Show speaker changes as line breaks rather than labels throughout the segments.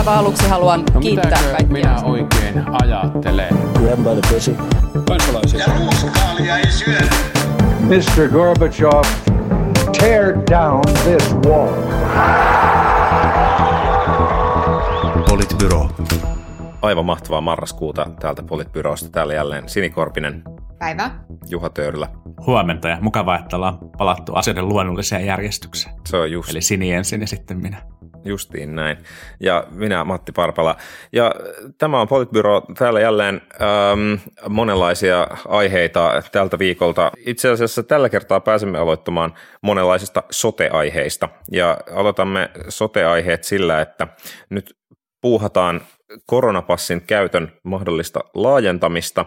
aivan aluksi haluan
No
kiittää kaikkia.
minä oikein ajattelen?
Grab by the pussy.
kansalaisia.
Ja ruuskaalia ei syödä.
Mr. Gorbachev, tear down this wall.
Politbyro.
Aivan mahtavaa marraskuuta täältä Politbyrosta. Täällä jälleen Sini Korpinen,
Päivä.
Juha Töyrylä.
Huomenta ja mukavaa, että ollaan palattu asioiden luonnolliseen järjestykseen.
Se on just,
Eli Sini ensin ja sitten minä.
Justiin näin. Ja minä Matti Parpala. Ja tämä on Politbyro. Täällä jälleen ähm, monenlaisia aiheita tältä viikolta. Itse asiassa tällä kertaa pääsemme aloittamaan monenlaisista sote-aiheista. Ja aloitamme sote-aiheet sillä, että nyt puuhataan koronapassin käytön mahdollista laajentamista,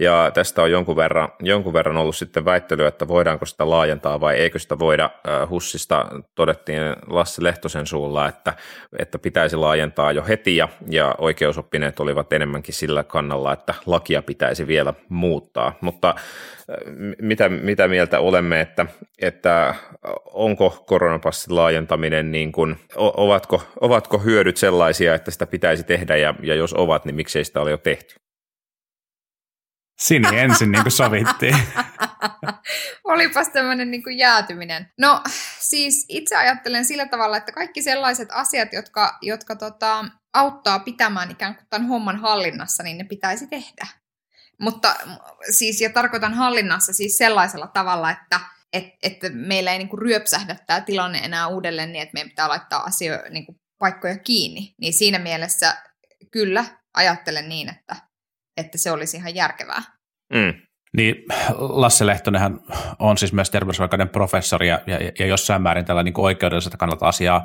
ja tästä on jonkun verran, jonkun verran ollut sitten väittelyä, että voidaanko sitä laajentaa vai eikö sitä voida. Hussista todettiin Lasse Lehtosen suulla, että, että pitäisi laajentaa jo heti, ja, ja oikeusoppineet olivat enemmänkin sillä kannalla, että lakia pitäisi vielä muuttaa. Mutta mitä, mitä mieltä olemme, että, että onko koronapassin laajentaminen, niin kuin, ovatko, ovatko hyödyt sellaisia, että sitä pitäisi tehdä, ja, ja jos ovat, niin miksei sitä ole jo tehty?
Sini ensin, niin kuin sovittiin.
Olipas tämmöinen niin kuin jäätyminen. No siis itse ajattelen sillä tavalla, että kaikki sellaiset asiat, jotka, jotka tota, auttaa pitämään ikään kuin tämän homman hallinnassa, niin ne pitäisi tehdä. Mutta siis, ja tarkoitan hallinnassa siis sellaisella tavalla, että et, että meillä ei niin kuin ryöpsähdä tämä tilanne enää uudelleen niin, että meidän pitää laittaa asio, niin kuin paikkoja kiinni. Niin siinä mielessä kyllä ajattelen niin, että, että se olisi ihan järkevää.
Mm.
Niin Lasse Lehtonenhan on siis myös terveysoikeuden professori ja, ja, ja jossain määrin tällä niin oikeudelliselta kannalta asiaa,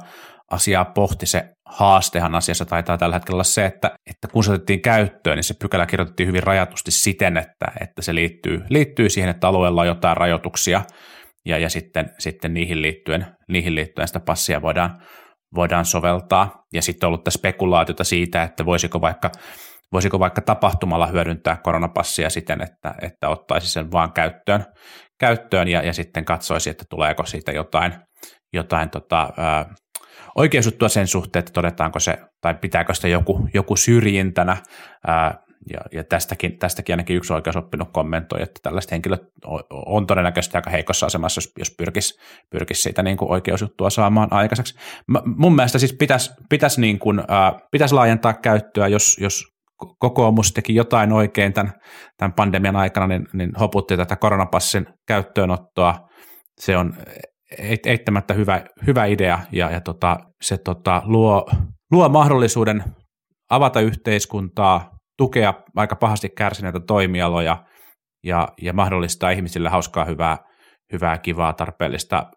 asiaa pohti. Se haastehan asiassa taitaa tällä hetkellä olla se, että, että kun se otettiin käyttöön, niin se pykälä kirjoitettiin hyvin rajatusti siten, että, että se liittyy, liittyy siihen, että alueella on jotain rajoituksia ja, ja sitten, sitten niihin, liittyen, niihin liittyen sitä passia voidaan, voidaan soveltaa. Ja sitten on ollut tätä spekulaatiota siitä, että voisiko vaikka voisiko vaikka tapahtumalla hyödyntää koronapassia siten, että, että ottaisi sen vaan käyttöön, käyttöön ja, ja sitten katsoisi, että tuleeko siitä jotain, jotain tota, ää, oikeusjuttua sen suhteen, että todetaanko se, tai pitääkö sitä joku, joku syrjintänä, ää, ja, ja tästäkin, tästäkin ainakin yksi oikeusoppinut kommentoi, että tällaiset henkilöt on todennäköisesti aika heikossa asemassa, jos, jos pyrkisi, pyrkisi siitä niin kuin oikeusjuttua saamaan aikaiseksi. Mä, mun mielestä siis pitäisi, pitäisi, niin kuin, ää, pitäisi laajentaa käyttöä, jos, jos kokoomus teki jotain oikein tämän, tämän pandemian aikana, niin, niin hoputti tätä koronapassin käyttöönottoa. Se on eittämättä hyvä, hyvä idea ja, ja tota, se tota, luo, luo mahdollisuuden avata yhteiskuntaa, tukea aika pahasti kärsineitä toimialoja ja, ja mahdollistaa ihmisille hauskaa, hyvää, hyvää, kivaa, tarpeellista,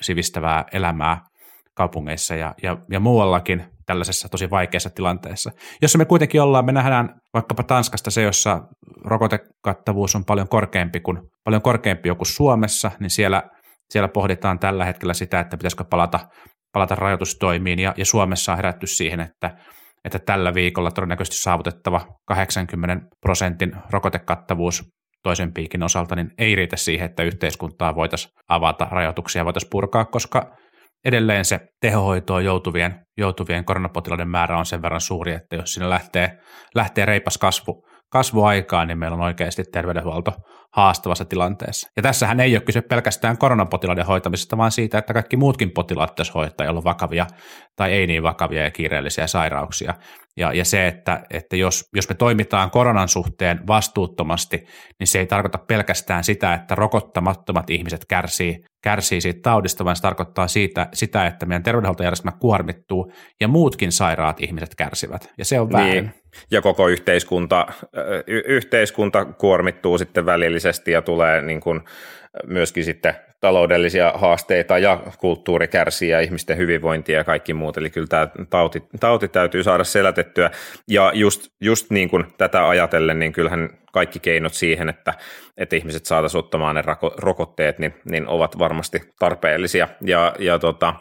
sivistävää elämää kaupungeissa ja, ja, ja muuallakin tällaisessa tosi vaikeassa tilanteessa. Jossa me kuitenkin ollaan, me nähdään vaikkapa Tanskasta se, jossa rokotekattavuus on paljon korkeampi kuin, paljon korkeampi kuin Suomessa, niin siellä, siellä pohditaan tällä hetkellä sitä, että pitäisikö palata, palata rajoitustoimiin, ja, ja Suomessa on herätty siihen, että, että tällä viikolla todennäköisesti saavutettava 80 prosentin rokotekattavuus toisen piikin osalta, niin ei riitä siihen, että yhteiskuntaa voitaisiin avata, rajoituksia voitaisiin purkaa, koska edelleen se tehohoitoon joutuvien, joutuvien koronapotilaiden määrä on sen verran suuri, että jos sinne lähtee, lähtee reipas kasvu, kasvuaikaan, niin meillä on oikeasti terveydenhuolto haastavassa tilanteessa. Ja tässähän ei ole kyse pelkästään koronapotilaiden hoitamisesta, vaan siitä, että kaikki muutkin potilaat tässä hoitaa, joilla on vakavia tai ei niin vakavia ja kiireellisiä sairauksia. Ja, ja se, että, että jos, jos me toimitaan koronan suhteen vastuuttomasti, niin se ei tarkoita pelkästään sitä, että rokottamattomat ihmiset kärsii, kärsii siitä taudista, vaan se tarkoittaa siitä, sitä, että meidän terveydenhuoltojärjestelmä kuormittuu ja muutkin sairaat ihmiset kärsivät. Ja se on väärin.
Niin. Ja koko yhteiskunta, y- yhteiskunta kuormittuu sitten välillisesti ja tulee niin kuin myöskin sitten taloudellisia haasteita ja kulttuuri kärsii ja ihmisten hyvinvointi ja kaikki muut. Eli kyllä tämä tauti, tauti täytyy saada selätettyä. Ja just, just niin kuin tätä ajatellen, niin kyllähän kaikki keinot siihen, että, että ihmiset saataisiin ottamaan ne rokotteet, niin, niin ovat varmasti tarpeellisia. Ja, ja tota,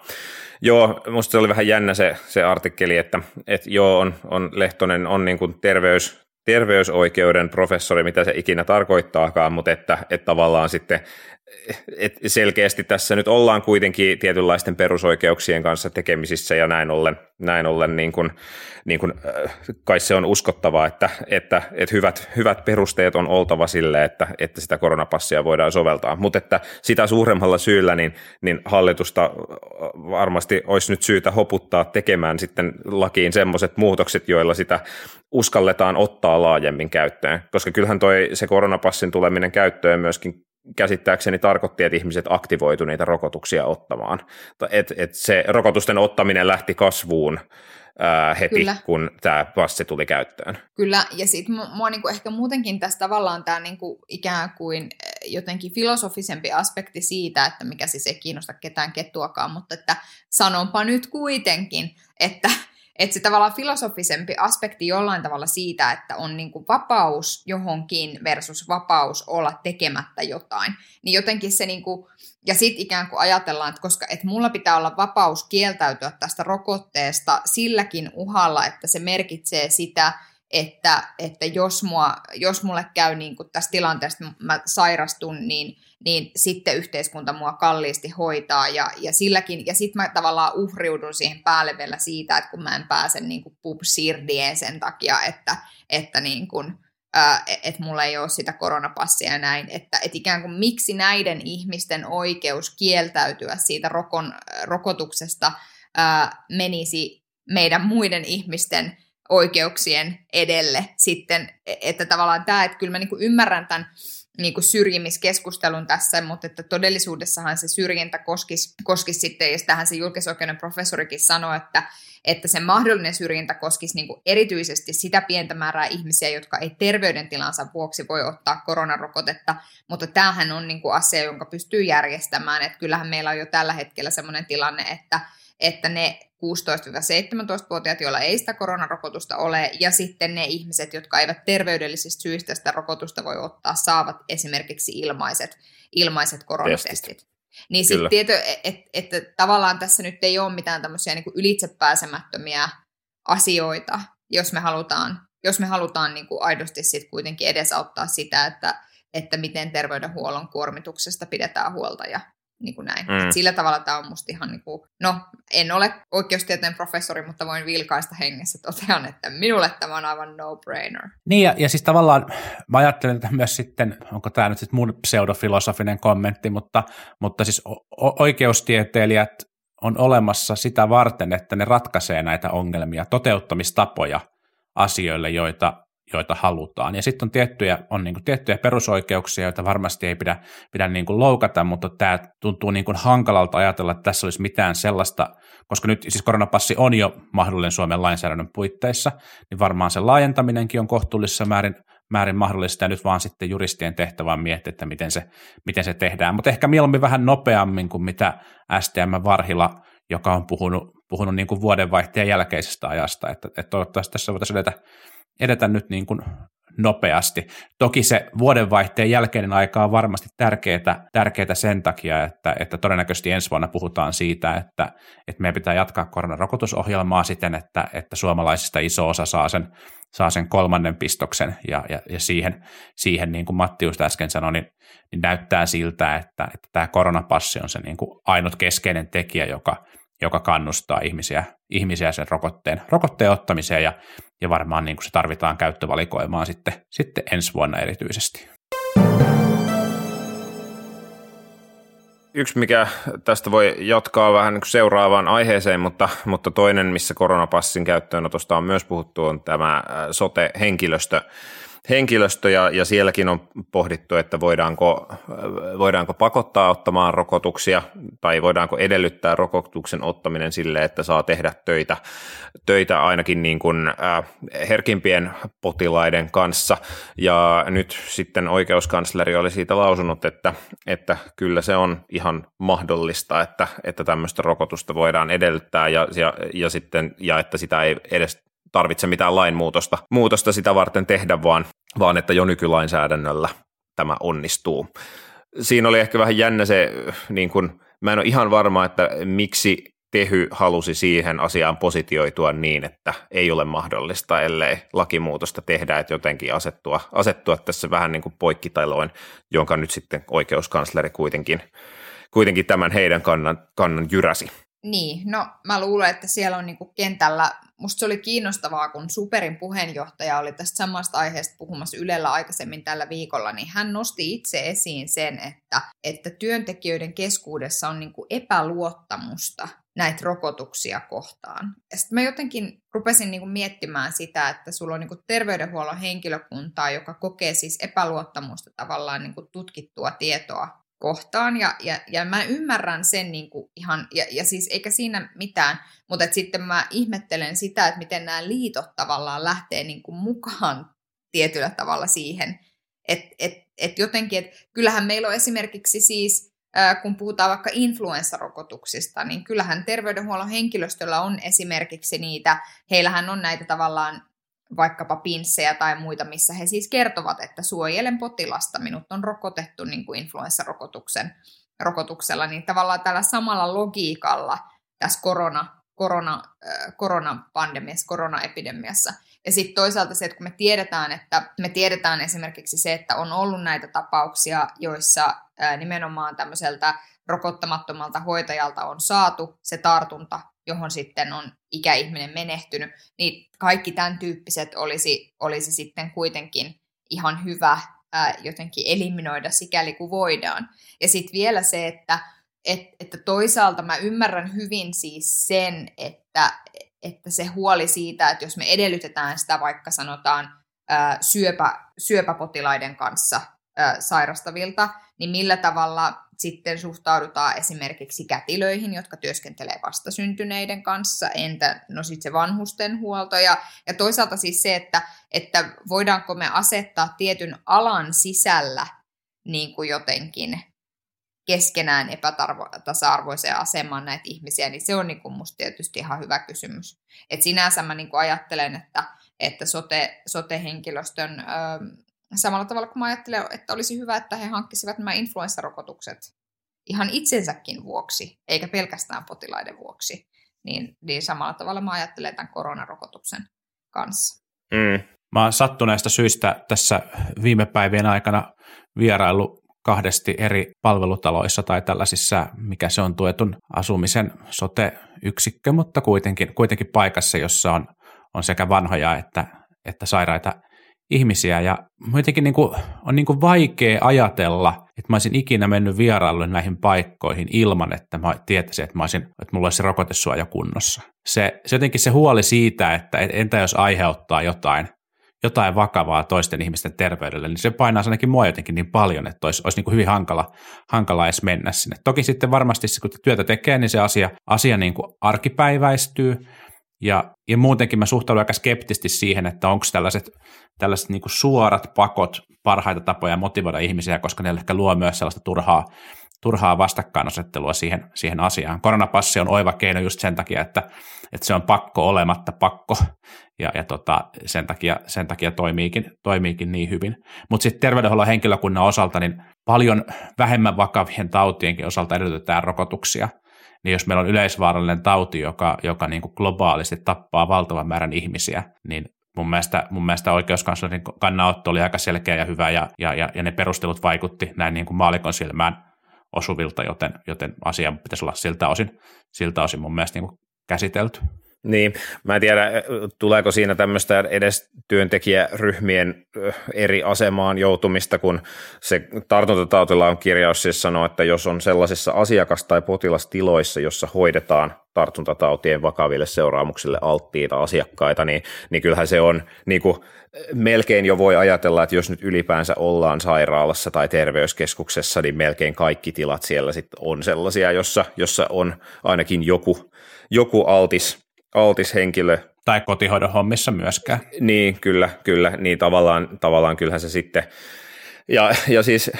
Joo, musta se oli vähän jännä se, se artikkeli, että, että joo, on, on Lehtonen on niin kuin terveys, terveysoikeuden professori, mitä se ikinä tarkoittaakaan, mutta että, että tavallaan sitten et selkeästi tässä nyt ollaan kuitenkin tietynlaisten perusoikeuksien kanssa tekemisissä ja näin ollen, näin ollen niin kuin, niin kuin, äh, kai se on uskottavaa, että, että, että hyvät, hyvät perusteet on oltava sille, että, että sitä koronapassia voidaan soveltaa, mutta että sitä suuremmalla syyllä niin, niin hallitusta varmasti olisi nyt syytä hoputtaa tekemään sitten lakiin semmoiset muutokset, joilla sitä uskalletaan ottaa laajemmin käyttöön, koska kyllähän toi se koronapassin tuleminen käyttöön myöskin käsittääkseni tarkoitti, että ihmiset aktivoitu niitä rokotuksia ottamaan. Et, et se rokotusten ottaminen lähti kasvuun ää, heti, Kyllä. kun tämä passi tuli käyttöön.
Kyllä, ja sitten mua niinku ehkä muutenkin tässä tavallaan tämä niinku ikään kuin jotenkin filosofisempi aspekti siitä, että mikä siis ei kiinnosta ketään kettuakaan, mutta että sanonpa nyt kuitenkin, että että se tavallaan filosofisempi aspekti jollain tavalla siitä, että on niin kuin vapaus johonkin versus vapaus olla tekemättä jotain, niin jotenkin se niin kuin, ja sitten ikään kuin ajatellaan, että koska että mulla pitää olla vapaus kieltäytyä tästä rokotteesta silläkin uhalla, että se merkitsee sitä, että, että jos, mua, jos mulle käy niin kuin tässä tilanteessa, mä sairastun, niin, niin sitten yhteiskunta mua kalliisti hoitaa. Ja, ja silläkin, ja sitten mä tavallaan uhriudun siihen päälle vielä siitä, että kun mä en pääse niin kuin pub sen takia, että, että niin kuin, että mulla ei ole sitä koronapassia ja näin, että et ikään kuin miksi näiden ihmisten oikeus kieltäytyä siitä rokon, rokotuksesta ää, menisi meidän muiden ihmisten oikeuksien edelle sitten, e, että tavallaan tämä, että kyllä mä niin ymmärrän tämän niin kuin syrjimiskeskustelun tässä, mutta että todellisuudessahan se syrjintä koskisi, koskisi sitten, ja tähän se julkisoikeuden professorikin sanoi, että, että se mahdollinen syrjintä koskisi niin kuin erityisesti sitä pientä määrää ihmisiä, jotka ei terveydentilansa vuoksi voi ottaa koronarokotetta, mutta tämähän on niin kuin asia, jonka pystyy järjestämään, että kyllähän meillä on jo tällä hetkellä sellainen tilanne, että, että ne 16-17-vuotiaat, joilla ei sitä koronarokotusta ole, ja sitten ne ihmiset, jotka eivät terveydellisistä syistä sitä rokotusta voi ottaa, saavat esimerkiksi ilmaiset, ilmaiset koronatestit. Testit. Niin sitten tieto, että et, et, tavallaan tässä nyt ei ole mitään tämmöisiä niin ylitsepääsemättömiä asioita, jos me halutaan, jos me halutaan niin kuin aidosti sit kuitenkin edesauttaa sitä, että, että miten terveydenhuollon kuormituksesta pidetään huolta ja niin kuin näin. Mm. sillä tavalla tämä on musta ihan, niin kuin, no en ole oikeustieteen professori, mutta voin vilkaista hengessä totean, että minulle tämä on aivan no-brainer.
Niin ja, ja siis tavallaan mä ajattelen että myös sitten, onko tämä nyt sitten mun pseudofilosofinen kommentti, mutta, mutta siis o- oikeustieteilijät on olemassa sitä varten, että ne ratkaisee näitä ongelmia, toteuttamistapoja asioille, joita joita halutaan. Ja sitten on tiettyjä, on niin kuin tiettyjä perusoikeuksia, joita varmasti ei pidä, pidä niin kuin loukata, mutta tämä tuntuu niin kuin hankalalta ajatella, että tässä olisi mitään sellaista, koska nyt siis koronapassi on jo mahdollinen Suomen lainsäädännön puitteissa, niin varmaan se laajentaminenkin on kohtuullisessa määrin, määrin mahdollista, ja nyt vaan sitten juristien tehtävä on miettiä, että miten se, miten se tehdään. Mutta ehkä mieluummin vähän nopeammin kuin mitä STM Varhila, joka on puhunut, puhunut niin kuin vuodenvaihteen jälkeisestä ajasta, että, että toivottavasti tässä voitaisiin edetä edetä nyt niin kuin nopeasti. Toki se vuodenvaihteen jälkeinen aika on varmasti tärkeää, tärkeää sen takia, että, että todennäköisesti ensi vuonna puhutaan siitä, että, että meidän pitää jatkaa koronarokotusohjelmaa siten, että, että suomalaisista iso osa saa sen, saa sen kolmannen pistoksen ja, ja, ja siihen, siihen, niin kuin Matti just äsken sanoi, niin, niin näyttää siltä, että, että tämä koronapassi on se niin kuin ainut keskeinen tekijä, joka, joka kannustaa ihmisiä, ihmisiä sen rokotteen, rokotteen ottamiseen ja, ja varmaan niin kuin se tarvitaan käyttövalikoimaan sitten, sitten ensi vuonna erityisesti.
Yksi, mikä tästä voi jatkaa vähän niin seuraavaan aiheeseen, mutta, mutta toinen, missä koronapassin käyttöönotosta on myös puhuttu, on tämä sote-henkilöstö henkilöstö ja, ja sielläkin on pohdittu, että voidaanko, voidaanko pakottaa ottamaan rokotuksia tai voidaanko edellyttää rokotuksen ottaminen sille, että saa tehdä töitä, töitä ainakin niin kuin, äh, herkimpien potilaiden kanssa. Ja nyt sitten oikeuskansleri oli siitä lausunut, että, että kyllä se on ihan mahdollista, että, että tämmöistä rokotusta voidaan edellyttää ja, ja, ja, sitten, ja että sitä ei edes tarvitse mitään lainmuutosta muutosta sitä varten tehdä, vaan, vaan että jo nykylainsäädännöllä tämä onnistuu. Siinä oli ehkä vähän jännä se, niin kun, mä en ole ihan varma, että miksi Tehy halusi siihen asiaan positioitua niin, että ei ole mahdollista, ellei lakimuutosta tehdä, että jotenkin asettua, asettua tässä vähän niin kuin poikkitailoin, jonka nyt sitten oikeuskansleri kuitenkin, kuitenkin tämän heidän kannan, kannan jyräsi.
Niin, no mä luulen, että siellä on niinku kentällä, musta se oli kiinnostavaa, kun Superin puheenjohtaja oli tästä samasta aiheesta puhumassa Ylellä aikaisemmin tällä viikolla, niin hän nosti itse esiin sen, että, että työntekijöiden keskuudessa on niinku epäluottamusta näitä rokotuksia kohtaan. Ja sitten mä jotenkin rupesin niinku miettimään sitä, että sulla on niinku terveydenhuollon henkilökuntaa, joka kokee siis epäluottamusta tavallaan niinku tutkittua tietoa kohtaan, ja, ja, ja mä ymmärrän sen niin kuin ihan, ja, ja siis eikä siinä mitään, mutta et sitten mä ihmettelen sitä, että miten nämä liitot tavallaan lähtee niin kuin mukaan tietyllä tavalla siihen, että et, et jotenkin, että kyllähän meillä on esimerkiksi siis, kun puhutaan vaikka influenssarokotuksista, niin kyllähän terveydenhuollon henkilöstöllä on esimerkiksi niitä, heillähän on näitä tavallaan vaikkapa pinssejä tai muita, missä he siis kertovat, että suojelen potilasta, minut on rokotettu niin kuin influenssarokotuksen rokotuksella, niin tavallaan tällä samalla logiikalla tässä korona, korona, äh, koronapandemiassa, koronaepidemiassa. Ja sitten toisaalta se, että kun me tiedetään, että me tiedetään esimerkiksi se, että on ollut näitä tapauksia, joissa äh, nimenomaan tämmöiseltä rokottamattomalta hoitajalta on saatu se tartunta johon sitten on ikäihminen menehtynyt, niin kaikki tämän tyyppiset olisi, olisi sitten kuitenkin ihan hyvä ää, jotenkin eliminoida sikäli kuin voidaan. Ja sitten vielä se, että et, että toisaalta mä ymmärrän hyvin siis sen, että, että se huoli siitä, että jos me edellytetään sitä vaikka sanotaan ää, syöpä, syöpäpotilaiden kanssa ää, sairastavilta, niin millä tavalla sitten suhtaudutaan esimerkiksi kätilöihin, jotka työskentelee vastasyntyneiden kanssa, entä no sitten se vanhusten huolto ja, ja toisaalta siis se, että, että voidaanko me asettaa tietyn alan sisällä niin kuin jotenkin keskenään epätasa-arvoiseen asemaan näitä ihmisiä, niin se on niin kuin musta tietysti ihan hyvä kysymys. Et sinänsä mä niin kuin ajattelen, että, että sote, sote-henkilöstön samalla tavalla kuin mä ajattelen, että olisi hyvä, että he hankkisivat nämä influenssarokotukset ihan itsensäkin vuoksi, eikä pelkästään potilaiden vuoksi, niin, niin samalla tavalla mä ajattelen tämän koronarokotuksen kanssa.
Mm. Mä oon sattuneesta syistä tässä viime päivien aikana vierailu kahdesti eri palvelutaloissa tai tällaisissa, mikä se on tuetun asumisen sote-yksikkö, mutta kuitenkin, kuitenkin paikassa, jossa on, on sekä vanhoja että, että sairaita ihmisiä ja jotenkin niin kuin, on niin kuin vaikea ajatella, että mä olisin ikinä mennyt vierailulle näihin paikkoihin ilman, että mä tietäisin, että, mä olisin, että mulla olisi rokotesuoja kunnossa. Se, se jotenkin se huoli siitä, että entä jos aiheuttaa jotain, jotain vakavaa toisten ihmisten terveydelle, niin se painaa ainakin mua jotenkin niin paljon, että olisi, olisi niin kuin hyvin hankala, hankala edes mennä sinne. Toki sitten varmasti, kun työtä tekee, niin se asia, asia niin kuin arkipäiväistyy, ja, ja muutenkin mä suhtaudun aika skeptisesti siihen, että onko tällaiset, tällaiset niin kuin suorat pakot parhaita tapoja motivoida ihmisiä, koska ne ehkä luo myös sellaista turhaa, turhaa vastakkainasettelua siihen, siihen asiaan. Koronapassi on oiva keino just sen takia, että, että se on pakko olematta pakko, ja, ja tota, sen, takia, sen takia toimiikin, toimiikin niin hyvin. Mutta sitten terveydenhuollon henkilökunnan osalta, niin paljon vähemmän vakavien tautienkin osalta edellytetään rokotuksia – niin jos meillä on yleisvaarallinen tauti, joka, joka niin kuin globaalisti tappaa valtavan määrän ihmisiä, niin mun mielestä, mun mielestä oikeuskanslerin kannanotto oli aika selkeä ja hyvä, ja, ja, ja, ja ne perustelut vaikutti näin niin kuin maalikon silmään osuvilta, joten, joten asia pitäisi olla siltä osin, siltä osin mun mielestä niin kuin käsitelty.
Niin, mä en tiedä, tuleeko siinä tämmöistä edes työntekijäryhmien eri asemaan joutumista, kun se on kirjaus siis sanoo, että jos on sellaisissa asiakas- tai potilastiloissa, jossa hoidetaan tartuntatautien vakaville seuraamuksille alttiita asiakkaita, niin, niin kyllähän se on niin kuin, melkein jo voi ajatella, että jos nyt ylipäänsä ollaan sairaalassa tai terveyskeskuksessa, niin melkein kaikki tilat siellä sitten on sellaisia, jossa, jossa on ainakin joku, joku altis altis henkilö.
Tai kotihoidon hommissa myöskään.
Niin, kyllä, kyllä. Niin tavallaan, tavallaan kyllähän se sitten, ja, ja siis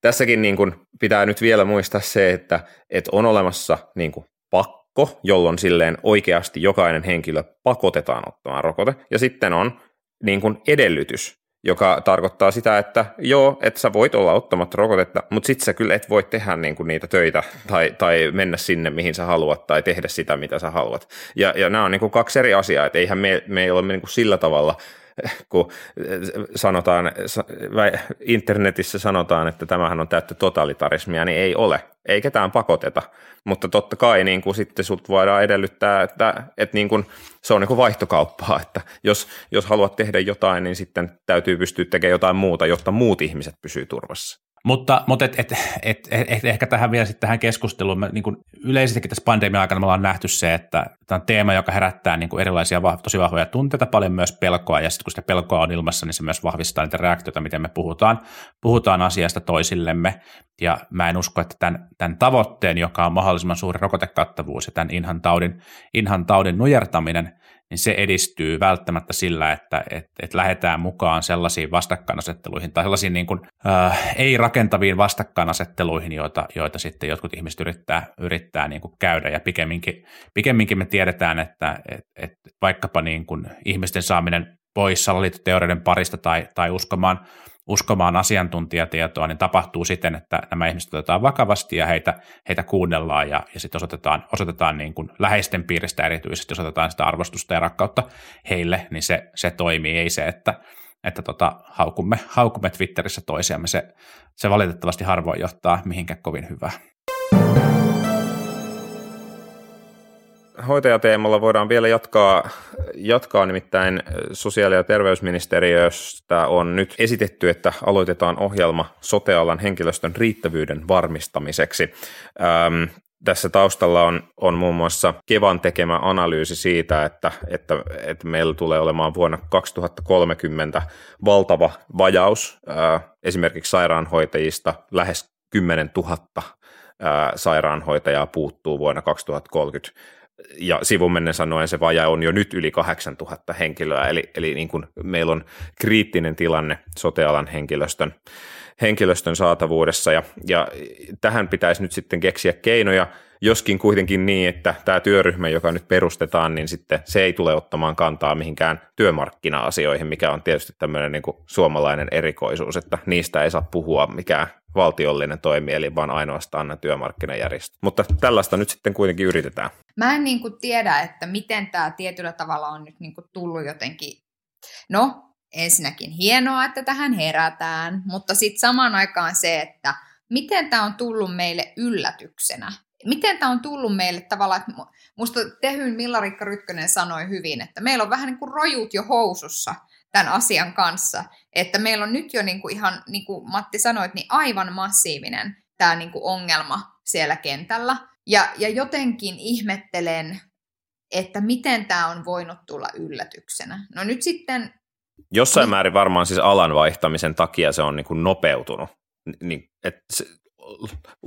tässäkin niin kuin pitää nyt vielä muistaa se, että, että on olemassa niin kuin pakko, jolloin silleen oikeasti jokainen henkilö pakotetaan ottamaan rokote, ja sitten on niin kuin edellytys, joka tarkoittaa sitä, että joo, että sä voit olla ottamatta rokotetta, mutta sit sä kyllä et voi tehdä niinku niitä töitä tai, tai mennä sinne, mihin sä haluat tai tehdä sitä, mitä sä haluat. Ja, ja nämä on niinku kaksi eri asiaa, että eihän me, me ei ole niinku sillä tavalla – kun sanotaan, internetissä sanotaan, että tämähän on täyttä totalitarismia, niin ei ole. Ei ketään pakoteta, mutta totta kai niin kuin sitten sut voidaan edellyttää, että, että niin kuin, se on niin kuin vaihtokauppaa, että jos, jos haluat tehdä jotain, niin sitten täytyy pystyä tekemään jotain muuta, jotta muut ihmiset pysyy turvassa.
Mutta, mutta et, et, et, et, ehkä tähän vielä sitten tähän keskusteluun, me, niin yleisestikin tässä pandemian aikana me ollaan nähty se, että tämä on teema, joka herättää niin erilaisia tosi vahvoja tunteita, paljon myös pelkoa, ja sitten kun sitä pelkoa on ilmassa, niin se myös vahvistaa niitä reaktioita, miten me puhutaan, puhutaan asiasta toisillemme, ja mä en usko, että tämän, tämän tavoitteen, joka on mahdollisimman suuri rokotekattavuus ja tämän inhan taudin, inhan taudin nujertaminen, niin se edistyy välttämättä sillä, että et, et lähdetään mukaan sellaisiin vastakkainasetteluihin tai sellaisiin niin kuin, äh, ei-rakentaviin vastakkainasetteluihin, joita, joita sitten jotkut ihmiset yrittää, yrittää niin kuin käydä. Ja pikemminkin, pikemminkin me tiedetään, että et, et vaikkapa niin kuin ihmisten saaminen pois salaliittoteorioiden parista tai, tai uskomaan uskomaan asiantuntijatietoa, niin tapahtuu siten, että nämä ihmiset otetaan vakavasti ja heitä, heitä kuunnellaan ja, ja sitten osoitetaan, osoitetaan niin kuin läheisten piiristä erityisesti, osoitetaan sitä arvostusta ja rakkautta heille, niin se, se toimii, ei se, että, että tota, haukumme, haukumme Twitterissä toisiamme, se, se valitettavasti harvoin johtaa mihinkään kovin hyvää.
Hoitajateemalla voidaan vielä jatkaa, jatkaa, nimittäin sosiaali- ja terveysministeriöstä on nyt esitetty, että aloitetaan ohjelma sotealan henkilöstön riittävyyden varmistamiseksi. Ähm, tässä taustalla on, on muun muassa Kevan tekemä analyysi siitä, että, että, että meillä tulee olemaan vuonna 2030 valtava vajaus äh, esimerkiksi sairaanhoitajista lähes 10 000 äh, sairaanhoitajaa puuttuu vuonna 2030 ja sivumennen sanoen se vaja on jo nyt yli 8000 henkilöä, eli, eli niin kuin meillä on kriittinen tilanne sotealan henkilöstön, henkilöstön saatavuudessa, ja, ja tähän pitäisi nyt sitten keksiä keinoja, joskin kuitenkin niin, että tämä työryhmä, joka nyt perustetaan, niin sitten se ei tule ottamaan kantaa mihinkään työmarkkina-asioihin, mikä on tietysti tämmöinen niin suomalainen erikoisuus, että niistä ei saa puhua mikään valtiollinen toimieli, vaan ainoastaan ne työmarkkinajärjestöt. Mutta tällaista nyt sitten kuitenkin yritetään.
Mä en niin kuin tiedä, että miten tämä tietyllä tavalla on nyt niin kuin tullut jotenkin, no ensinnäkin hienoa, että tähän herätään, mutta sitten samaan aikaan se, että miten tämä on tullut meille yllätyksenä. Miten tämä on tullut meille tavallaan, että musta Tehyn Millarikka Rytkönen sanoi hyvin, että meillä on vähän niin kuin rojut jo housussa – tämän asian kanssa. Että meillä on nyt jo niin kuin ihan, niin kuin Matti sanoi, niin aivan massiivinen tämä niin kuin ongelma siellä kentällä. Ja, ja jotenkin ihmettelen, että miten tämä on voinut tulla yllätyksenä. No nyt sitten...
Jossain niin, määrin varmaan siis alan vaihtamisen takia se on niin kuin nopeutunut. Niin, että se,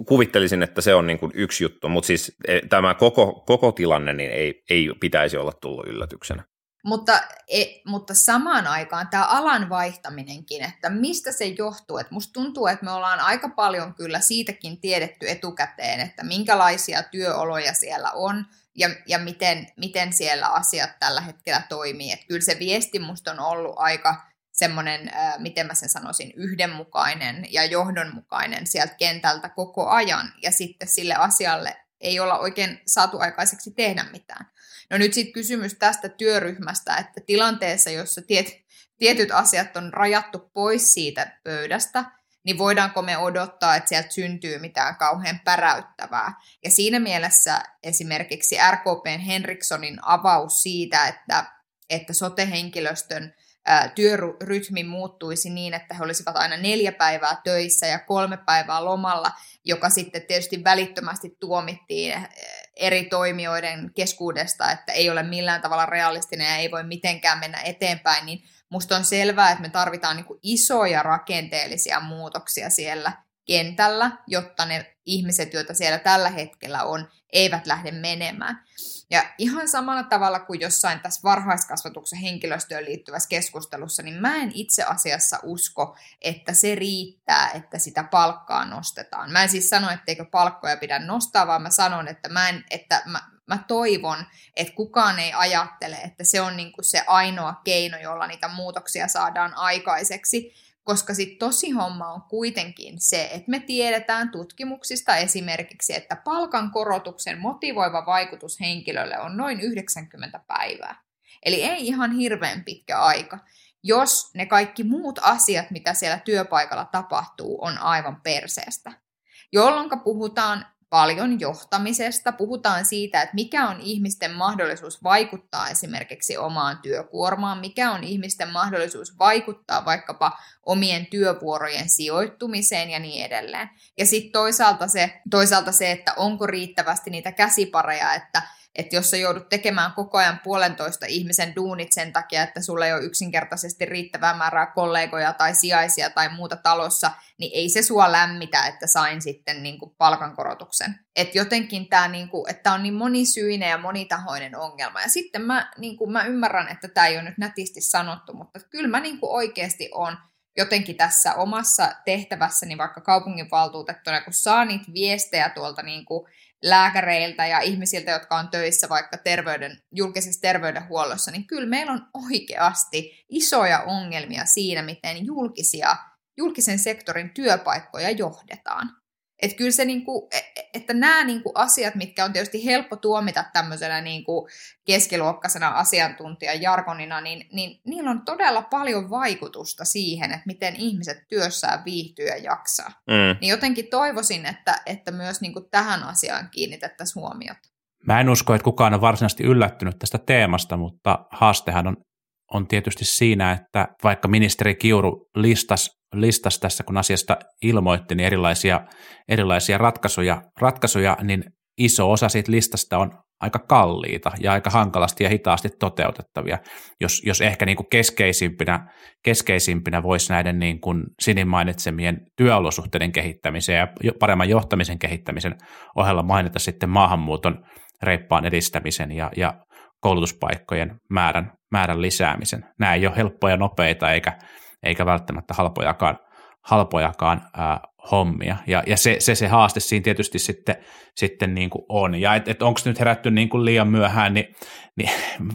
kuvittelisin, että se on niin kuin yksi juttu, mutta siis e, tämä koko, koko tilanne niin ei, ei pitäisi olla tullut yllätyksenä.
Mutta, e, mutta samaan aikaan tämä alan vaihtaminenkin, että mistä se johtuu. Että musta tuntuu, että me ollaan aika paljon kyllä siitäkin tiedetty etukäteen, että minkälaisia työoloja siellä on ja, ja miten, miten siellä asiat tällä hetkellä toimii. Että kyllä se viesti musta on ollut aika semmoinen, miten mä sen sanoisin, yhdenmukainen ja johdonmukainen sieltä kentältä koko ajan. Ja sitten sille asialle ei olla oikein saatu aikaiseksi tehdä mitään. No nyt sitten kysymys tästä työryhmästä, että tilanteessa, jossa tiet, tietyt asiat on rajattu pois siitä pöydästä, niin voidaanko me odottaa, että sieltä syntyy mitään kauhean päräyttävää. Ja siinä mielessä esimerkiksi RKPn Henrikssonin avaus siitä, että, että sote-henkilöstön työrytmi muuttuisi niin, että he olisivat aina neljä päivää töissä ja kolme päivää lomalla, joka sitten tietysti välittömästi tuomittiin eri toimijoiden keskuudesta, että ei ole millään tavalla realistinen ja ei voi mitenkään mennä eteenpäin, niin musta on selvää, että me tarvitaan niin isoja rakenteellisia muutoksia siellä kentällä, jotta ne ihmiset, joita siellä tällä hetkellä on, eivät lähde menemään. Ja ihan samalla tavalla kuin jossain tässä varhaiskasvatuksen henkilöstöön liittyvässä keskustelussa, niin mä en itse asiassa usko, että se riittää, että sitä palkkaa nostetaan. Mä en siis sano, etteikö palkkoja pidä nostaa, vaan mä sanon, että, mä en, että mä, mä toivon, että kukaan ei ajattele, että se on niin kuin se ainoa keino, jolla niitä muutoksia saadaan aikaiseksi, koska sitten tosi homma on kuitenkin se, että me tiedetään tutkimuksista esimerkiksi, että palkan korotuksen motivoiva vaikutus henkilölle on noin 90 päivää. Eli ei ihan hirveän pitkä aika, jos ne kaikki muut asiat, mitä siellä työpaikalla tapahtuu, on aivan perseestä. Jolloin puhutaan paljon johtamisesta, puhutaan siitä, että mikä on ihmisten mahdollisuus vaikuttaa esimerkiksi omaan työkuormaan, mikä on ihmisten mahdollisuus vaikuttaa vaikkapa omien työvuorojen sijoittumiseen ja niin edelleen. Ja sitten toisaalta se, toisaalta se, että onko riittävästi niitä käsipareja, että että jos sä joudut tekemään koko ajan puolentoista ihmisen duunit sen takia, että sulla ei ole yksinkertaisesti riittävää määrää kollegoja tai sijaisia tai muuta talossa, niin ei se sua lämmitä, että sain sitten niin kuin palkankorotuksen. Että jotenkin tämä niin on niin monisyinen ja monitahoinen ongelma. Ja sitten mä, niin kuin, mä ymmärrän, että tämä ei ole nyt nätisti sanottu, mutta kyllä mä niin kuin oikeasti on jotenkin tässä omassa tehtävässäni vaikka kaupunginvaltuutettuna, kun saa niitä viestejä tuolta niin kuin lääkäreiltä ja ihmisiltä, jotka on töissä vaikka terveyden, julkisessa terveydenhuollossa, niin kyllä meillä on oikeasti isoja ongelmia siinä, miten julkisia, julkisen sektorin työpaikkoja johdetaan. Että kyllä se, niinku, e, e, että nämä niinku asiat, mitkä on tietysti helppo tuomita tämmöisenä niinku keskiluokkaisena asiantuntijan jargonina, niin, niin niillä on todella paljon vaikutusta siihen, että miten ihmiset työssään viihtyy ja jaksaa. Mm. Niin jotenkin toivoisin, että, että myös niinku tähän asiaan kiinnitettäisiin huomiota.
Mä en usko, että kukaan on varsinaisesti yllättynyt tästä teemasta, mutta haastehan on, on tietysti siinä, että vaikka ministeri Kiuru listasi listasi tässä, kun asiasta ilmoitti, niin erilaisia, erilaisia ratkaisuja, ratkaisuja, niin iso osa siitä listasta on aika kalliita ja aika hankalasti ja hitaasti toteutettavia, jos, jos ehkä niin kuin keskeisimpinä, keskeisimpinä voisi näiden niin kuin Sinin mainitsemien työolosuhteiden kehittämisen ja paremman johtamisen kehittämisen ohella mainita sitten maahanmuuton reippaan edistämisen ja, ja koulutuspaikkojen määrän, määrän lisäämisen. Nämä ei ole helppoja, nopeita eikä, eikä välttämättä halpojakaan, halpojakaan ää, hommia. Ja, ja se, se, se haaste siinä tietysti sitten, sitten niin kuin on. Ja että et onko nyt herätty niin kuin liian myöhään, niin, niin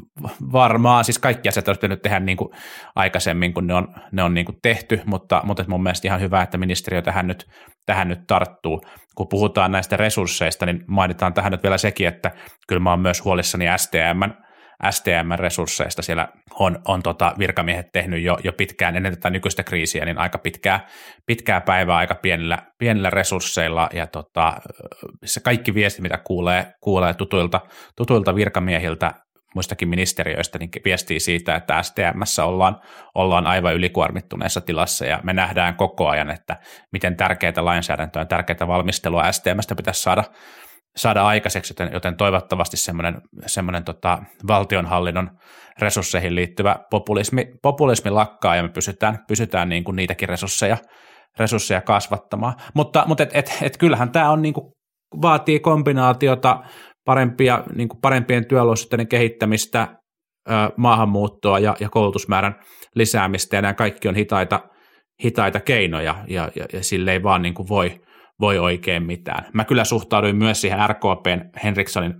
varmaan siis kaikki asiat olisi pitänyt tehdä niin kuin aikaisemmin, kun ne on, ne on niin kuin tehty, mutta, mutta mun mielestä ihan hyvä, että ministeriö tähän nyt, tähän nyt tarttuu. Kun puhutaan näistä resursseista, niin mainitaan tähän nyt vielä sekin, että kyllä mä oon myös huolissani STMn STM-resursseista siellä on, on tota virkamiehet tehnyt jo, jo pitkään ennen tätä nykyistä kriisiä, niin aika pitkää, pitkää päivää aika pienillä, pienillä resursseilla. Ja tota, se kaikki viesti, mitä kuulee, kuulee tutuilta, tutuilta virkamiehiltä muistakin ministeriöistä, niin viestii siitä, että STMssä ollaan, ollaan aivan ylikuormittuneessa tilassa. Ja me nähdään koko ajan, että miten tärkeää lainsäädäntöä tärkeää valmistelua STMstä pitäisi saada saada aikaiseksi, joten, joten toivottavasti semmoinen, semmoinen tota, valtionhallinnon resursseihin liittyvä populismi, populismi lakkaa ja me pysytään, pysytään niin kuin niitäkin resursseja, resursseja kasvattamaan. Mutta, mutta et, et, et kyllähän tämä on niin kuin, vaatii kombinaatiota, parempia, niin kuin parempien työolosuhteiden kehittämistä, maahanmuuttoa ja, ja koulutusmäärän lisäämistä, ja nämä kaikki on hitaita, hitaita keinoja, ja, ja, ja sille ei vaan niin kuin voi, voi oikein mitään. Mä kyllä suhtauduin myös siihen RKPn Henrikssonin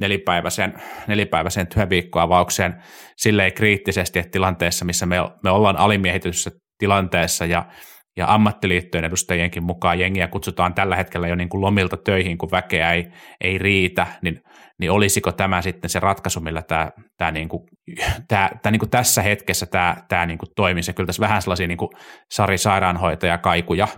nelipäiväiseen, nelipäiväiseen työviikkoavaukseen silleen kriittisesti, että tilanteessa, missä me, me ollaan alimiehityssä tilanteessa ja, ja ammattiliittojen edustajienkin mukaan jengiä kutsutaan tällä hetkellä jo niin kuin lomilta töihin, kun väkeä ei, ei riitä, niin, niin olisiko tämä sitten se ratkaisu, millä tämä, tämä, niin kuin, tämä, tämä niin kuin tässä hetkessä tämä, tämä niin kuin toimisi. Kyllä tässä vähän sellaisia niin kuin Sari Sairaanhoitaja kaikuja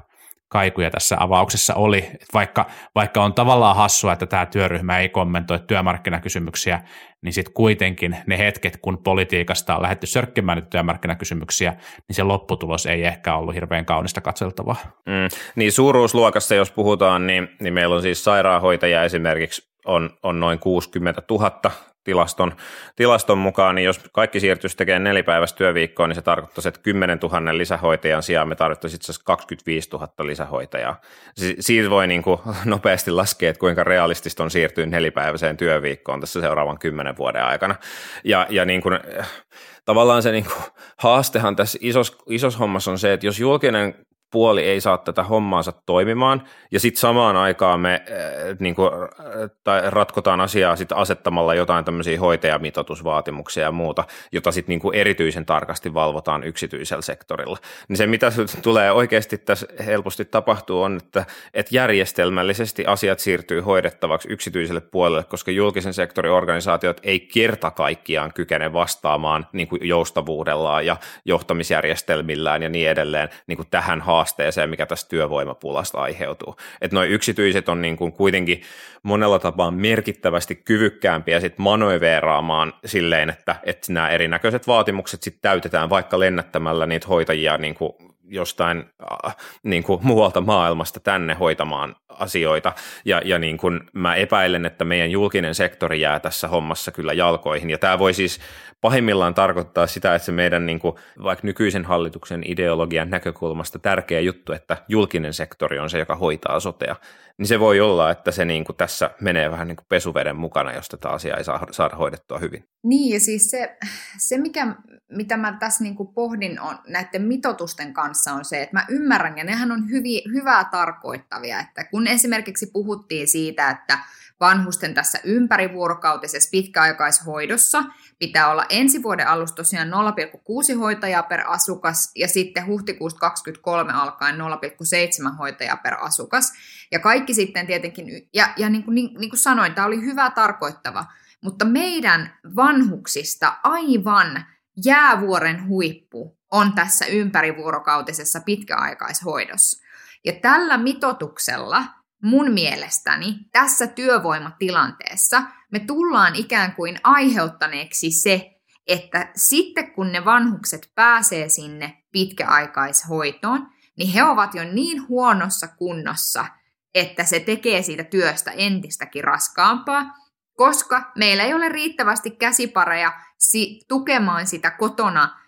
kaikuja tässä avauksessa oli, vaikka, vaikka on tavallaan hassua, että tämä työryhmä ei kommentoi työmarkkinakysymyksiä, niin sitten kuitenkin ne hetket, kun politiikasta on lähdetty sörkkimään työmarkkinakysymyksiä, niin se lopputulos ei ehkä ollut hirveän kaunista katseltavaa.
Mm, niin suuruusluokassa, jos puhutaan, niin, niin meillä on siis sairaanhoitajia esimerkiksi on, on noin 60 000 tilaston, tilaston mukaan, niin jos kaikki siirtyisi tekemään nelipäiväistä työviikkoa, niin se tarkoittaisi, että 10 000 lisähoitajan sijaan me tarvittaisiin itse asiassa 25 000 lisähoitajaa. Si- siitä voi niin kuin nopeasti laskea, että kuinka realistista on siirtyä nelipäiväiseen työviikkoon tässä seuraavan kymmenen vuoden aikana. Ja, ja niin kuin, tavallaan se niin kuin haastehan tässä isos, isos hommassa on se, että jos julkinen puoli ei saa tätä hommaansa toimimaan, ja sitten samaan aikaan me äh, niin kuin, äh, tai ratkotaan asiaa sit asettamalla jotain tämmöisiä hoitajamitoitusvaatimuksia ja muuta, jota sitten niin erityisen tarkasti valvotaan yksityisellä sektorilla. Niin se, mitä tulee oikeasti tässä helposti tapahtuu, on, että, että järjestelmällisesti asiat siirtyy hoidettavaksi yksityiselle puolelle, koska julkisen sektorin organisaatiot ei kerta kaikkiaan kykene vastaamaan niin kuin joustavuudellaan ja johtamisjärjestelmillään ja niin edelleen niin kuin tähän haasteeseen, mikä tästä työvoimapulasta aiheutuu. Että noin yksityiset on niin kuin kuitenkin monella tapaa merkittävästi kyvykkäämpiä sit manoiveeraamaan silleen, että, että nämä erinäköiset vaatimukset sitten täytetään vaikka lennättämällä niitä hoitajia niin kuin jostain äh, niin kuin muualta maailmasta tänne hoitamaan asioita. Ja, ja niin kuin mä epäilen, että meidän julkinen sektori jää tässä hommassa kyllä jalkoihin. Ja tämä voi siis pahimmillaan tarkoittaa sitä, että se meidän niin kuin, vaikka nykyisen hallituksen ideologian näkökulmasta tärkeä juttu, että julkinen sektori on se, joka hoitaa sotea, niin se voi olla, että se niin kuin tässä menee vähän niin kuin pesuveden mukana, jos tätä asiaa ei saa, saada hoidettua hyvin.
Niin, ja siis se, se mikä, mitä mä tässä niin kuin pohdin on näiden mitotusten kanssa on se, että mä ymmärrän, ja nehän on hyvi, hyvää tarkoittavia, että kun esimerkiksi puhuttiin siitä, että vanhusten tässä ympärivuorokautisessa pitkäaikaishoidossa pitää olla ensi vuoden alusta tosiaan 0,6 hoitajaa per asukas ja sitten huhtikuusta 2023 alkaen 0,7 hoitajaa per asukas. Ja kaikki sitten tietenkin, ja, ja niin, kuin, niin, niin kuin sanoin, tämä oli hyvä tarkoittava, mutta meidän vanhuksista aivan jäävuoren huippu on tässä ympärivuorokautisessa pitkäaikaishoidossa. Ja tällä mitotuksella mun mielestäni tässä työvoimatilanteessa me tullaan ikään kuin aiheuttaneeksi se, että sitten kun ne vanhukset pääsee sinne pitkäaikaishoitoon, niin he ovat jo niin huonossa kunnossa, että se tekee siitä työstä entistäkin raskaampaa, koska meillä ei ole riittävästi käsipareja tukemaan sitä kotona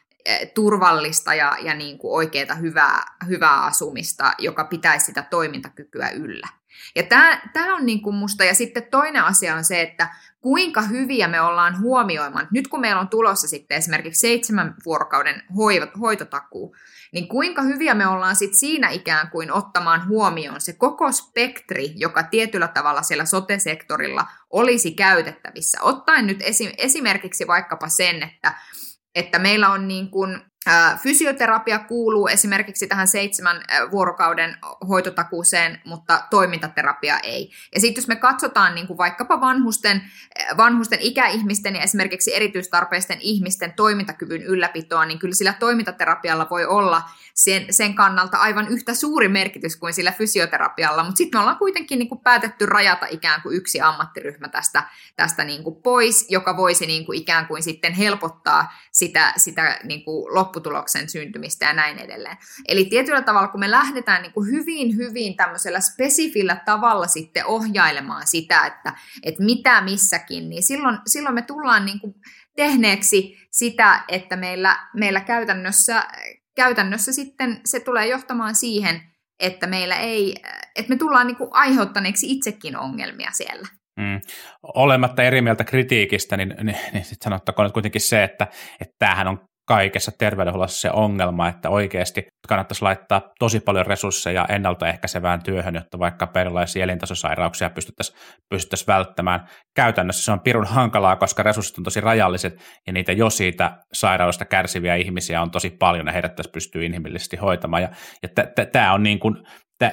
turvallista ja, ja niin kuin oikeaa hyvää, hyvää asumista, joka pitäisi sitä toimintakykyä yllä. Ja tämä, tämä on niin kuin musta, ja sitten toinen asia on se, että kuinka hyviä me ollaan huomioimaan, nyt kun meillä on tulossa sitten esimerkiksi seitsemän vuorokauden hoitotakuu, niin kuinka hyviä me ollaan sitten siinä ikään kuin ottamaan huomioon se koko spektri, joka tietyllä tavalla siellä sote-sektorilla olisi käytettävissä. Ottaen nyt esimerkiksi vaikkapa sen, että että meillä on niin kuin Fysioterapia kuuluu esimerkiksi tähän seitsemän vuorokauden hoitotakuuseen, mutta toimintaterapia ei. Ja sitten jos me katsotaan niin kuin vaikkapa vanhusten, vanhusten ikäihmisten ja esimerkiksi erityistarpeisten ihmisten toimintakyvyn ylläpitoa, niin kyllä sillä toimintaterapialla voi olla sen, sen kannalta aivan yhtä suuri merkitys kuin sillä fysioterapialla, mutta sitten me ollaan kuitenkin niin kuin päätetty rajata ikään kuin yksi ammattiryhmä tästä, tästä niin kuin pois, joka voisi niin kuin ikään kuin sitten helpottaa sitä, sitä niin kuin lopputuloksen syntymistä ja näin edelleen. Eli tietyllä tavalla, kun me lähdetään niin kuin hyvin, hyvin tämmöisellä spesifillä tavalla sitten ohjailemaan sitä, että, että mitä missäkin, niin silloin, silloin me tullaan niin kuin tehneeksi sitä, että meillä, meillä käytännössä, käytännössä sitten se tulee johtamaan siihen, että meillä ei, että me tullaan niin kuin aiheuttaneeksi itsekin ongelmia siellä. Mm.
Olematta eri mieltä kritiikistä, niin, niin, niin sitten sanottakoon kuitenkin se, että, että tämähän on kaikessa terveydenhuollossa se ongelma, että oikeasti kannattaisi laittaa tosi paljon resursseja ennaltaehkäisevään työhön, jotta vaikka erilaisia elintasosairauksia pystyttäisiin, pystyttäisiin välttämään. Käytännössä se on pirun hankalaa, koska resurssit on tosi rajalliset ja niitä jo siitä sairaudesta kärsiviä ihmisiä on tosi paljon ja heidät tässä pystyy inhimillisesti hoitamaan. Ja, ja tämä on niin kuin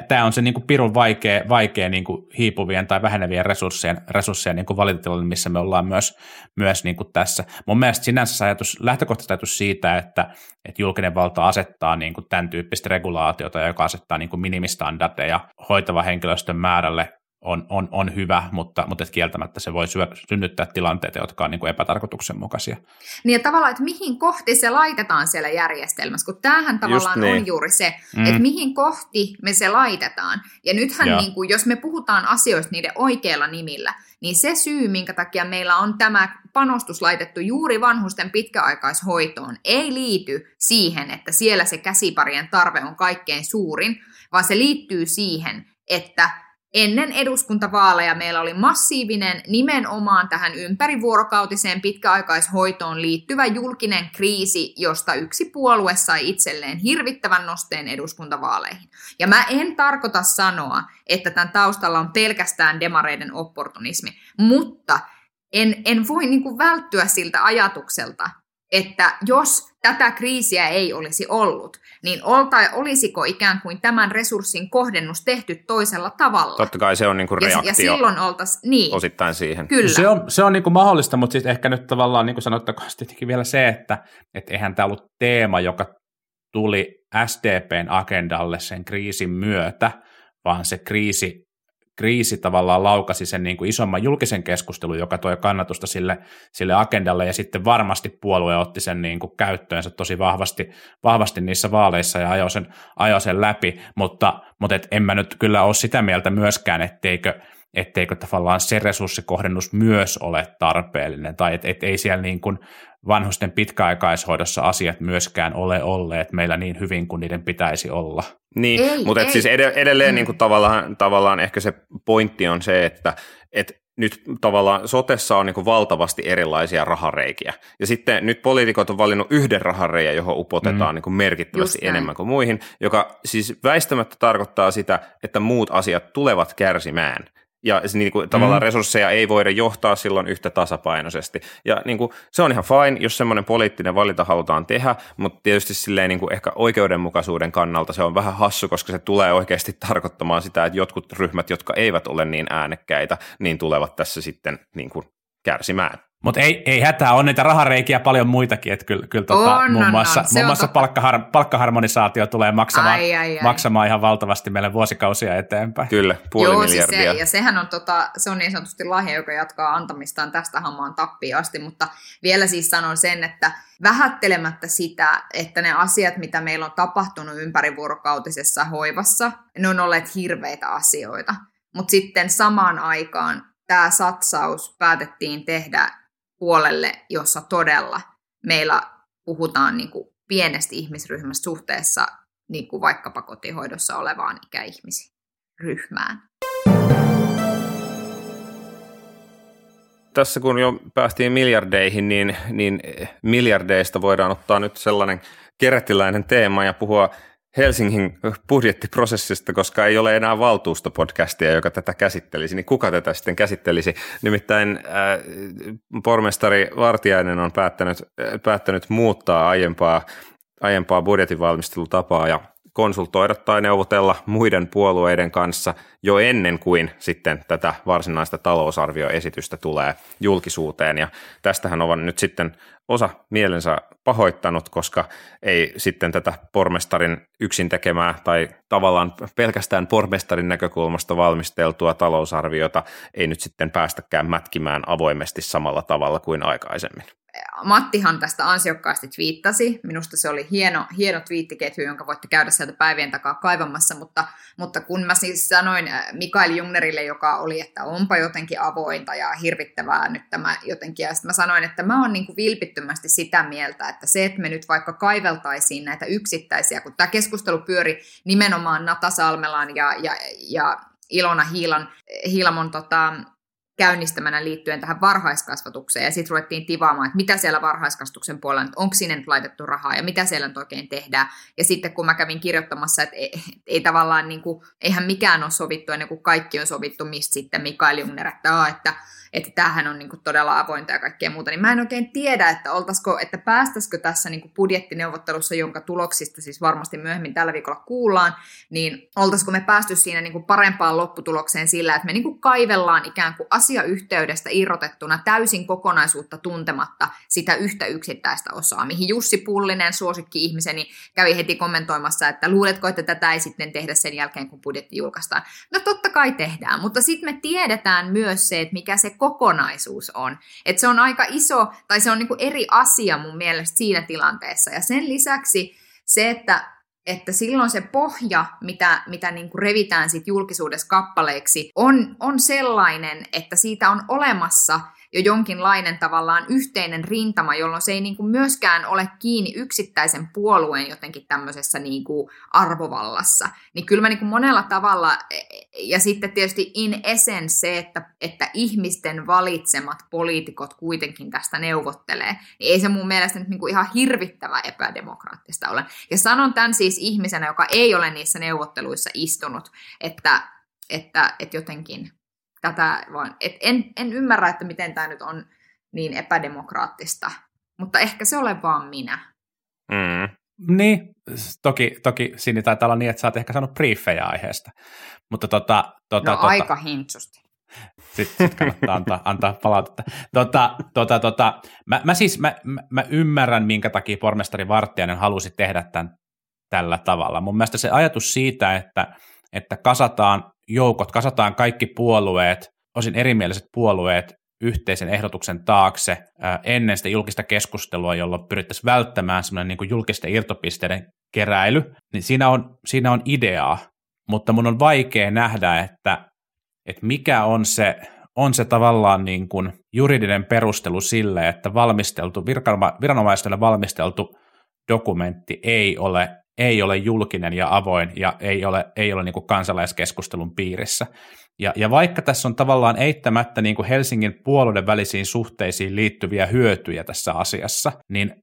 tämä on se niin kuin pirun vaikea, vaikea niin kuin hiipuvien tai vähenevien resurssien, resurssien niin kuin missä me ollaan myös, myös niin kuin tässä. Mun mielestä sinänsä ajatus, lähtökohtaisesti ajatus siitä, että, että julkinen valta asettaa niin kuin tämän tyyppistä regulaatiota, joka asettaa niin kuin minimistandardeja hoitava henkilöstön määrälle on, on, on hyvä, mutta, mutta et kieltämättä se voi syö, synnyttää tilanteita, jotka on niin kuin epätarkoituksenmukaisia.
Niin ja tavallaan, että mihin kohti se laitetaan siellä järjestelmässä, kun tämähän tavallaan niin. on juuri se, mm. että mihin kohti me se laitetaan. Ja nythän, niin kuin, jos me puhutaan asioista niiden oikeilla nimillä, niin se syy, minkä takia meillä on tämä panostus laitettu juuri vanhusten pitkäaikaishoitoon, ei liity siihen, että siellä se käsiparien tarve on kaikkein suurin, vaan se liittyy siihen, että ennen eduskuntavaaleja meillä oli massiivinen nimenomaan tähän ympärivuorokautiseen pitkäaikaishoitoon liittyvä julkinen kriisi, josta yksi puolue sai itselleen hirvittävän nosteen eduskuntavaaleihin. Ja mä en tarkoita sanoa, että tämän taustalla on pelkästään demareiden opportunismi, mutta en, en voi niin välttyä siltä ajatukselta, että jos tätä kriisiä ei olisi ollut, niin olta, olisiko ikään kuin tämän resurssin kohdennus tehty toisella tavalla?
Totta kai se on niin kuin reaktio
ja, ja silloin oltais, niin,
osittain siihen.
Kyllä.
Se on, se on niin kuin mahdollista, mutta sitten ehkä nyt tavallaan niin kuin sanottakoon tietenkin vielä se, että et eihän tämä ollut teema, joka tuli SDPn agendalle sen kriisin myötä, vaan se kriisi kriisi tavallaan laukasi sen niin kuin isomman julkisen keskustelun, joka toi kannatusta sille, sille agendalle, ja sitten varmasti puolue otti sen niin kuin käyttöönsä tosi vahvasti, vahvasti niissä vaaleissa ja ajoi sen, ajoi sen läpi, mutta, mutta et en mä nyt kyllä ole sitä mieltä myöskään, etteikö, etteikö tavallaan se resurssikohdennus myös ole tarpeellinen, tai et, et ei siellä niin kuin vanhusten pitkäaikaishoidossa asiat myöskään ole olleet meillä niin hyvin kuin niiden pitäisi olla.
Niin,
Ei,
mutta et
ei.
siis ed- edelleen
Mm.
niin kuin tavallaan, tavallaan ehkä se pointti on se, että et nyt tavallaan sotessa on niin kuin valtavasti erilaisia rahareikiä. Ja sitten nyt poliitikot on valinnut yhden rahareiän, johon upotetaan
Mm.
niin kuin merkittävästi enemmän kuin muihin, joka siis väistämättä tarkoittaa sitä, että muut asiat tulevat kärsimään. Ja niin kuin, tavallaan
Mm.
resursseja ei voida johtaa silloin yhtä tasapainoisesti. Ja niin kuin, se on ihan fine, jos semmoinen poliittinen valinta halutaan tehdä, mutta tietysti silleen niin kuin ehkä oikeudenmukaisuuden kannalta se on vähän hassu, koska se tulee oikeasti tarkoittamaan sitä, että jotkut ryhmät, jotka eivät ole niin äänekkäitä, niin tulevat tässä sitten niin kuin kärsimään.
Mutta ei, ei hätää, on niitä rahareikiä paljon muitakin, että kyllä, kyllä tota,
On,
muun
on,
muassa,
on. Se
muun
on
muassa palkkahar, palkkaharmonisaatio tulee maksamaan,
Ai, ai, ai.
maksamaan ihan valtavasti meille vuosikausia eteenpäin.
Kyllä, puoli
Joo, siis
miljardia.
se, ja sehän on, tota, se on niin sanotusti lahja, joka jatkaa antamistaan tästä hamaan tappiin asti, mutta vielä siis sanon sen, että vähättelemättä sitä, että ne asiat, mitä meillä on tapahtunut ympärivuorokautisessa hoivassa, ne on olleet hirveitä asioita. Mutta sitten samaan aikaan tämä satsaus päätettiin tehdä puolelle, jossa todella meillä puhutaan niin kuin pienestä ihmisryhmästä suhteessa niin kuin vaikkapa kotihoidossa olevaan ikäihmisryhmään.
tässä kun jo päästiin miljardeihin, niin, niin miljardeista voidaan ottaa nyt sellainen kerättiläinen teema ja puhua Helsingin budjettiprosessista, koska ei ole enää valtuustopodcastia, joka tätä käsittelisi, niin kuka tätä sitten käsittelisi? Nimittäin äh, pormestari Vartiainen on päättänyt, äh, päättänyt muuttaa aiempaa, aiempaa budjetin valmistelutapaa ja konsultoida tai neuvotella muiden puolueiden kanssa jo ennen kuin sitten tätä varsinaista talousarvioesitystä tulee julkisuuteen. Ja tästähän ovat nyt sitten osa mielensä pahoittanut, koska ei sitten tätä pormestarin yksin tekemää tai tavallaan pelkästään pormestarin näkökulmasta valmisteltua talousarviota ei nyt sitten päästäkään mätkimään avoimesti samalla tavalla kuin aikaisemmin.
Mattihan tästä ansiokkaasti twiittasi. Minusta se oli hieno, hieno twiittiketju, jonka voitte käydä sieltä päivien takaa kaivamassa, mutta, mutta kun mä siis sanoin äh, Mikael Jungnerille, joka oli, että onpa jotenkin avointa ja hirvittävää nyt tämä jotenkin, ja sitten mä sanoin, että mä oon niin kuin vilpittömästi sitä mieltä, että se, että me nyt vaikka kaiveltaisiin näitä yksittäisiä, kun tämä keskustelu pyöri nimenomaan Nata Salmelan ja, ja, ja Ilona Hiilan, Hiilamon tota, käynnistämänä liittyen tähän varhaiskasvatukseen, ja sitten ruvettiin tivaamaan, että mitä siellä varhaiskasvatuksen puolella, että onko sinne nyt laitettu rahaa, ja mitä siellä nyt oikein tehdään. Ja sitten kun mä kävin kirjoittamassa, että ei, ei tavallaan, niin kuin, eihän mikään ole sovittu ennen kuin kaikki on sovittu, mistä sitten Mikael Jungner, että, että, että tämähän on niin kuin todella avointa ja kaikkea muuta, niin mä en oikein tiedä, että, oltaisiko, että päästäisikö tässä niin kuin budjettineuvottelussa, jonka tuloksista siis varmasti myöhemmin tällä viikolla kuullaan, niin oltaisiko me päästy siinä niin kuin parempaan lopputulokseen sillä, että me niin kuin kaivellaan ikään kuin asiayhteydestä irrotettuna täysin kokonaisuutta tuntematta sitä yhtä yksittäistä osaa, mihin Jussi Pullinen, suosikki-ihmiseni, kävi heti kommentoimassa, että luuletko, että tätä ei sitten tehdä sen jälkeen, kun budjetti julkaistaan. No totta kai tehdään, mutta sitten me tiedetään myös se, että mikä se kokonaisuus on. Että se on aika iso, tai se on niin kuin eri asia mun mielestä siinä tilanteessa. Ja sen lisäksi se, että että silloin se pohja, mitä, mitä niin revitään sit julkisuudessa kappaleiksi, on, on sellainen, että siitä on olemassa jo jonkinlainen tavallaan yhteinen rintama, jolloin se ei niin kuin myöskään ole kiinni yksittäisen puolueen jotenkin tämmöisessä niin kuin arvovallassa. Niin kyllä mä niin kuin monella tavalla, ja sitten tietysti in essence se, että, että ihmisten valitsemat poliitikot kuitenkin tästä neuvottelee, niin ei se mun mielestä nyt niin kuin ihan hirvittävä epädemokraattista ole. Ja sanon tämän siis ihmisenä, joka ei ole niissä neuvotteluissa istunut, että, että, että jotenkin tätä vaan, et en, en ymmärrä, että miten tämä nyt on niin epädemokraattista, mutta ehkä se ole vaan minä.
Mm. Niin, toki, toki siinä taitaa olla niin, että sä oot ehkä saanut briefejä aiheesta. Mutta tota, tota,
no
tota,
aika hintsusti.
Sitten sit kannattaa antaa, antaa palautetta. Tota, tota, tota, mä, mä siis mä, mä, mä ymmärrän, minkä takia pormestari Vartijainen halusi tehdä tämän tällä tavalla. Mun mielestä se ajatus siitä, että, että kasataan joukot, kasataan kaikki puolueet, osin erimieliset puolueet yhteisen ehdotuksen taakse ennen sitä julkista keskustelua, jolloin pyrittäisiin välttämään semmoinen niin julkisten irtopisteiden keräily, niin siinä on, siinä on ideaa, mutta mun on vaikea nähdä, että, että mikä on se, on se tavallaan niin kuin juridinen perustelu sille, että valmisteltu, viranomaisille valmisteltu dokumentti ei ole ei ole julkinen ja avoin ja ei ole, ei ole niin kuin kansalaiskeskustelun piirissä. Ja, ja vaikka tässä on tavallaan eittämättä niin kuin Helsingin puolueiden välisiin suhteisiin liittyviä hyötyjä tässä asiassa, niin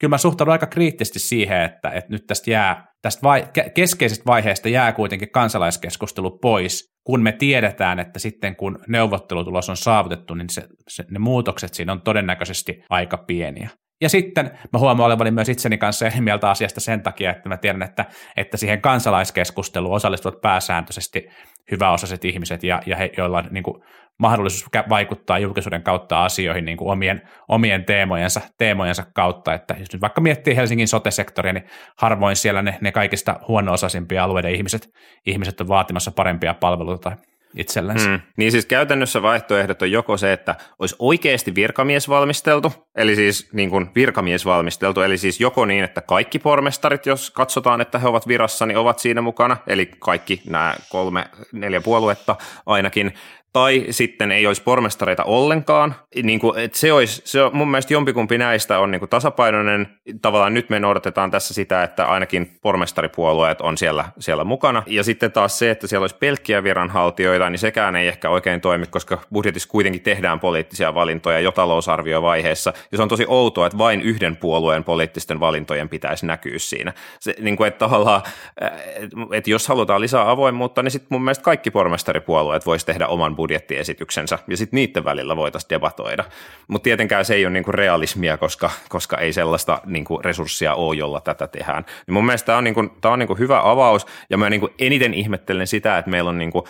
kyllä mä suhtaudun aika kriittisesti siihen, että, että nyt tästä jää, tästä vai, keskeisestä vaiheesta jää kuitenkin kansalaiskeskustelu pois, kun me tiedetään, että sitten kun neuvottelutulos on saavutettu, niin se, se, ne muutokset siinä on todennäköisesti aika pieniä. Ja sitten mä huomaan olevani myös itseni kanssa eri mieltä asiasta sen takia, että mä tiedän, että, että siihen kansalaiskeskusteluun osallistuvat pääsääntöisesti hyväosaiset ihmiset ja, ja he, joilla on niin kuin, mahdollisuus vaikuttaa julkisuuden kautta asioihin niin kuin omien, omien teemojensa, teemojensa kautta. Että jos nyt vaikka miettii Helsingin sote-sektoria, niin harvoin siellä ne, ne kaikista huono-osaisimpia alueiden ihmiset, ihmiset on vaatimassa parempia palveluita tai itsellensä. Mm.
Niin siis käytännössä vaihtoehdot on joko se, että olisi oikeasti virkamiesvalmisteltu, eli siis niin kuin virkamiesvalmisteltu, eli siis joko niin, että kaikki pormestarit, jos katsotaan, että he ovat virassa, niin ovat siinä mukana, eli kaikki nämä kolme, neljä puoluetta ainakin, tai sitten ei olisi pormestareita ollenkaan. Niin kuin, että se olisi, se on, mun mielestä jompikumpi näistä on niin kuin tasapainoinen. Tavallaan nyt me noudatetaan tässä sitä, että ainakin pormestaripuolueet on siellä, siellä mukana. Ja sitten taas se, että siellä olisi pelkkiä viranhaltijoita, niin sekään ei ehkä oikein toimi, koska budjetissa kuitenkin tehdään poliittisia valintoja jo talousarviovaiheessa. Ja se on tosi outoa, että vain yhden puolueen poliittisten valintojen pitäisi näkyä siinä. Se, niin kuin, että tavallaan, että jos halutaan lisää avoimuutta, niin sitten mun mielestä kaikki pormestaripuolueet voisi tehdä oman budjettiesityksensä, ja sitten niiden välillä voitaisiin debatoida. Mutta tietenkään se ei ole niinku realismia, koska, koska ei sellaista niinku resurssia ole, jolla tätä tehdään. Niin mun mielestä tämä on, niinku, tää on niinku hyvä avaus, ja mä niinku eniten ihmettelen sitä, että meillä on niinku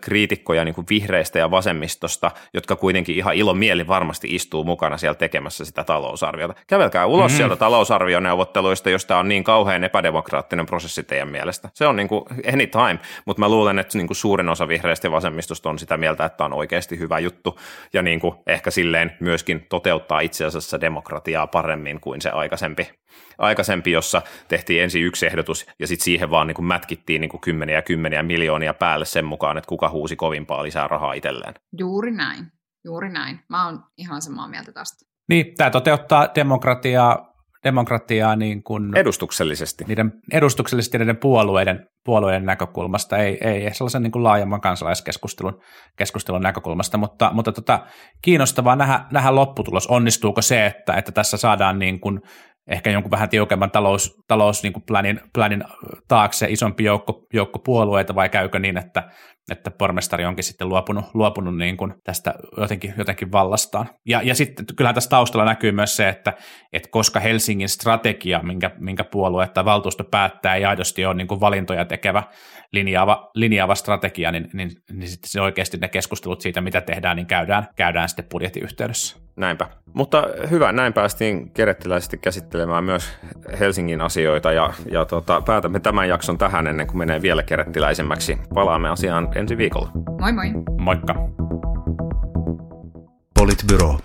kriitikkoja niin kuin vihreistä ja vasemmistosta, jotka kuitenkin ihan ilon mieli varmasti istuu mukana siellä tekemässä sitä talousarviota. Kävelkää ulos mm-hmm. sieltä talousarvioneuvotteluista, jos tämä on niin kauhean epädemokraattinen prosessi teidän mielestä. Se on niin kuin anytime, mutta mä luulen, että niin kuin suurin osa vihreistä ja vasemmistosta on sitä mieltä, että on oikeasti hyvä juttu ja niin kuin ehkä silleen myöskin toteuttaa itse asiassa demokratiaa paremmin kuin se aikaisempi aikaisempi, jossa tehtiin ensin yksi ehdotus ja sitten siihen vaan niin kuin mätkittiin niin kuin kymmeniä ja kymmeniä miljoonia päälle sen mukaan, että kuka huusi kovimpaa lisää rahaa itselleen.
Juuri näin, juuri näin. Mä oon ihan samaa mieltä tästä.
Niin, tämä toteuttaa demokratiaa, demokratiaa niin kuin
edustuksellisesti.
Niiden, edustuksellisesti niiden puolueiden, puolueiden näkökulmasta, ei, ei sellaisen niin kuin laajemman kansalaiskeskustelun keskustelun näkökulmasta, mutta, mutta tota, kiinnostavaa nähdä, nähdä lopputulos. Onnistuuko se, että, että tässä saadaan niin kuin ehkä jonkun vähän tiukemman talous, talous niin planin, planin taakse isompi joukko, joukko puolueita vai käykö niin, että, että pormestari onkin sitten luopunut, luopunut niin kuin tästä jotenkin, jotenkin vallastaan. Ja, ja sitten kyllähän tässä taustalla näkyy myös se, että, että koska Helsingin strategia, minkä, minkä puolue tai valtuusto päättää, ei aidosti ole niin kuin valintoja tekevä linjaava, linjaava strategia, niin, niin, niin sitten se oikeasti ne keskustelut siitä, mitä tehdään, niin käydään, käydään sitten budjetin yhteydessä.
Näinpä. Mutta hyvä, näin päästiin kerettiläisesti käsittelemään myös Helsingin asioita ja, ja tota, päätämme tämän jakson tähän ennen kuin menee vielä kerettiläisemmäksi. Palaamme asiaan ensi viikolla.
Moi moi.
Moikka.
Politbyro.